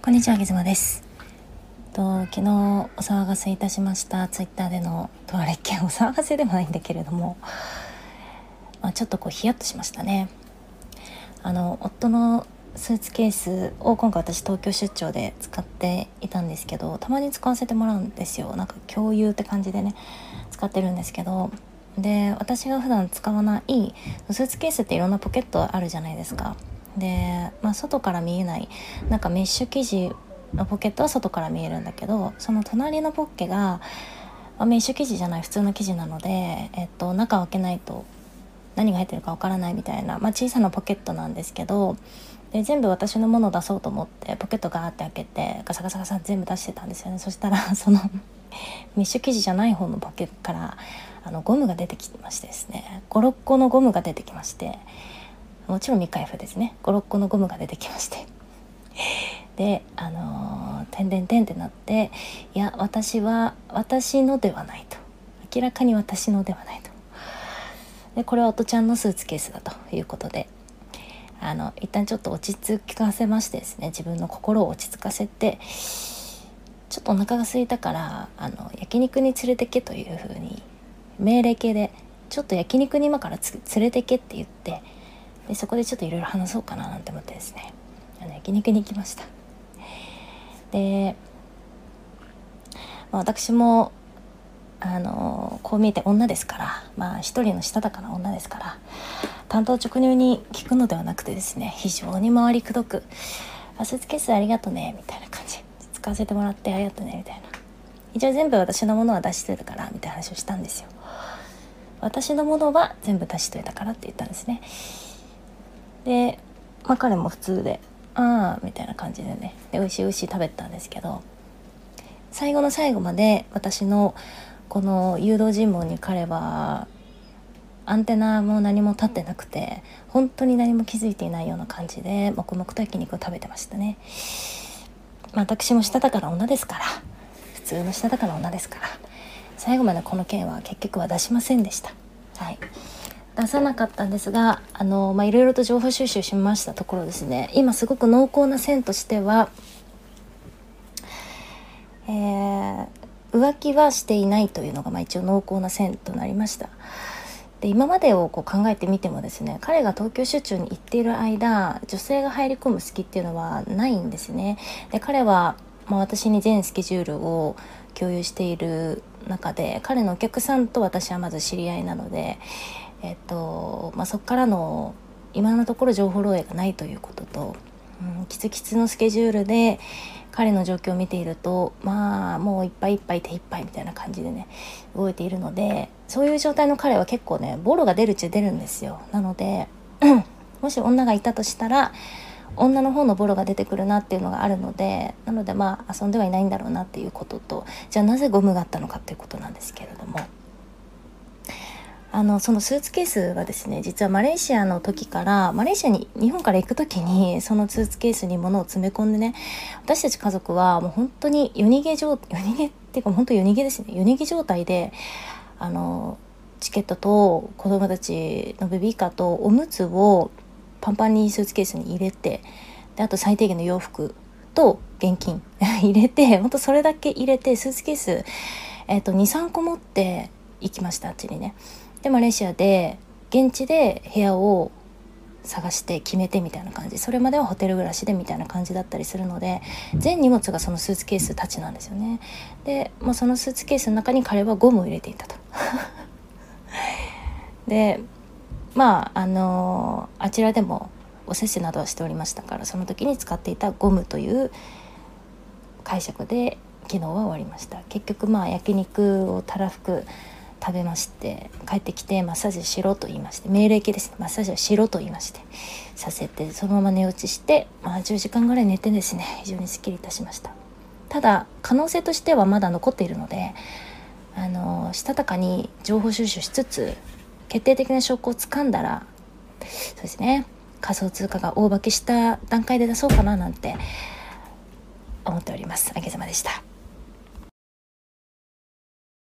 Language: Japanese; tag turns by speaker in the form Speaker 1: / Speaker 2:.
Speaker 1: こんにちは、げずまです。と昨日お騒がせいたしましたツイッターでのとあれっけお騒がせでもないんだけれども、まあ、ちょっとこうヒヤッとしましたね。あの夫のスーツケースを今回私東京出張で使っていたんですけどたまに使わせてもらうんですよなんか共有って感じでね使ってるんですけどで私が普段使わないスーツケースっていろんなポケットあるじゃないですかで、まあ、外から見えないなんかメッシュ生地のポケットは外から見えるんだけどその隣のポッケが、まあ、メッシュ生地じゃない普通の生地なので、えっと、中を開けないと何が入ってるかわからないみたいな、まあ、小さなポケットなんですけどで全部私のものを出そうと思ってポケットガーって開けてガサガサガサ全部出してたんですよね。そしたら そのメッシュ生地じゃない方のポケットからあのゴムが出てきましてですね。56個のゴムが出てきましてもちろん未開封ですね。56個のゴムが出てきまして。であのー、てんてんてんってなっていや私は私のではないと。明らかに私のではないと。でこれはおとちゃんのスーツケースだということで。あの一旦ちょっと落ち着かせましてですね。自分の心を落ち着かせてちょっとお腹が空いたからあの焼肉に連れてけというふうに命令形でちょっと焼肉に今から連れてけって言ってでそこでちょっといろいろ話そうかななんて思ってですね。あの焼肉に行きました。で、まあ、私もあのこう見えて女ですからまあ一人のしたたかな女ですから担当直入に聞くのではなくてですね非常に回りくどく「あスーツケースありがとね」みたいな感じ使わせてもらってありがとねみたいな。一応全部私のものは出してるからみたいな話をしたんですよ。私のものは全部出しといたからって言ったんですね、まあ、彼も普通で「ああ」みたいな感じでね。で美味しい美味しい食べたんですけど最後の最後まで私のこの誘導尋問に彼はアンテナも何も立ってなくて本当に何も気づいていないような感じで黙々と焼肉を食べてましたね、まあ、私もしたたかな女ですから。普通のしたたかな女ですから。最後までこの件は結局は出しませんでした。はい出さなかったんですがあのまあいろいろと情報収集しましたところですね。今すごく濃厚な線としてはえー、浮気はしていないというのが、まあ、一応濃厚な線となりました。で今までをこう考えてみてもですね彼が東京出張に行っている間女性が入り込む隙っていうのはないんですね。で彼は、まあ、私に全スケジュールを共有している中で彼のお客さんと私はまず知り合いなので、えっとまあ、そこからの今のところ情報漏洩がないということと、うん、キツキツのスケジュールで彼の状況を見ているとまあもういっぱいいっぱい手いっぱいみたいな感じでね動いているのでそういう状態の彼は結構ねボロが出るっちゃ出るんですよなので もし女がいたとしたら女の方のボロが出てくるなっていうのがあるのでなのでまあ遊んではいないんだろうなっていうこととじゃあなぜゴムがあったのかっていうことなんですけれども。あのそのスーツケースはですね実はマレーシアの時からマレーシアに日本から行く時にそのスーツケースに物を詰め込んでね私たち家族はもう本当に夜逃げ状夜逃げっていうか本当夜逃げですね夜逃げ状態であのチケットと子供たちのベビーカーとおむつをパンパンにスーツケースに入れてであと最低限の洋服と現金 入れて本当それだけ入れてスーツケース、えーと、と23個持って行きましたあっちにね。でマレーシアで現地で部屋を探して決めてみたいな感じ。それまではホテル暮らしでみたいな感じだったりするので全荷物がそのスーツケースたちなんですよね。で、まあ、そのスーツケースの中に彼はゴムを入れていたと。でまああのあちらでもおせちなどはしておりましたからその時に使っていたゴムという解釈で昨日は終わりました。結局まあ焼肉をたらふく食べまして帰ってきてマッサージしろと言いまして命令形ですね。マッサージをしろと言いましてさせてそのまま寝落ちして、まあ、10時間ぐらい寝てですね非常にすっきりいたしました。ただ可能性としてはまだ残っているのであのしたたかに情報収集しつつ決定的な証拠をつかんだらそうですね仮想通貨が大化けした段階で出そうかななんて思っております。あげざまでした。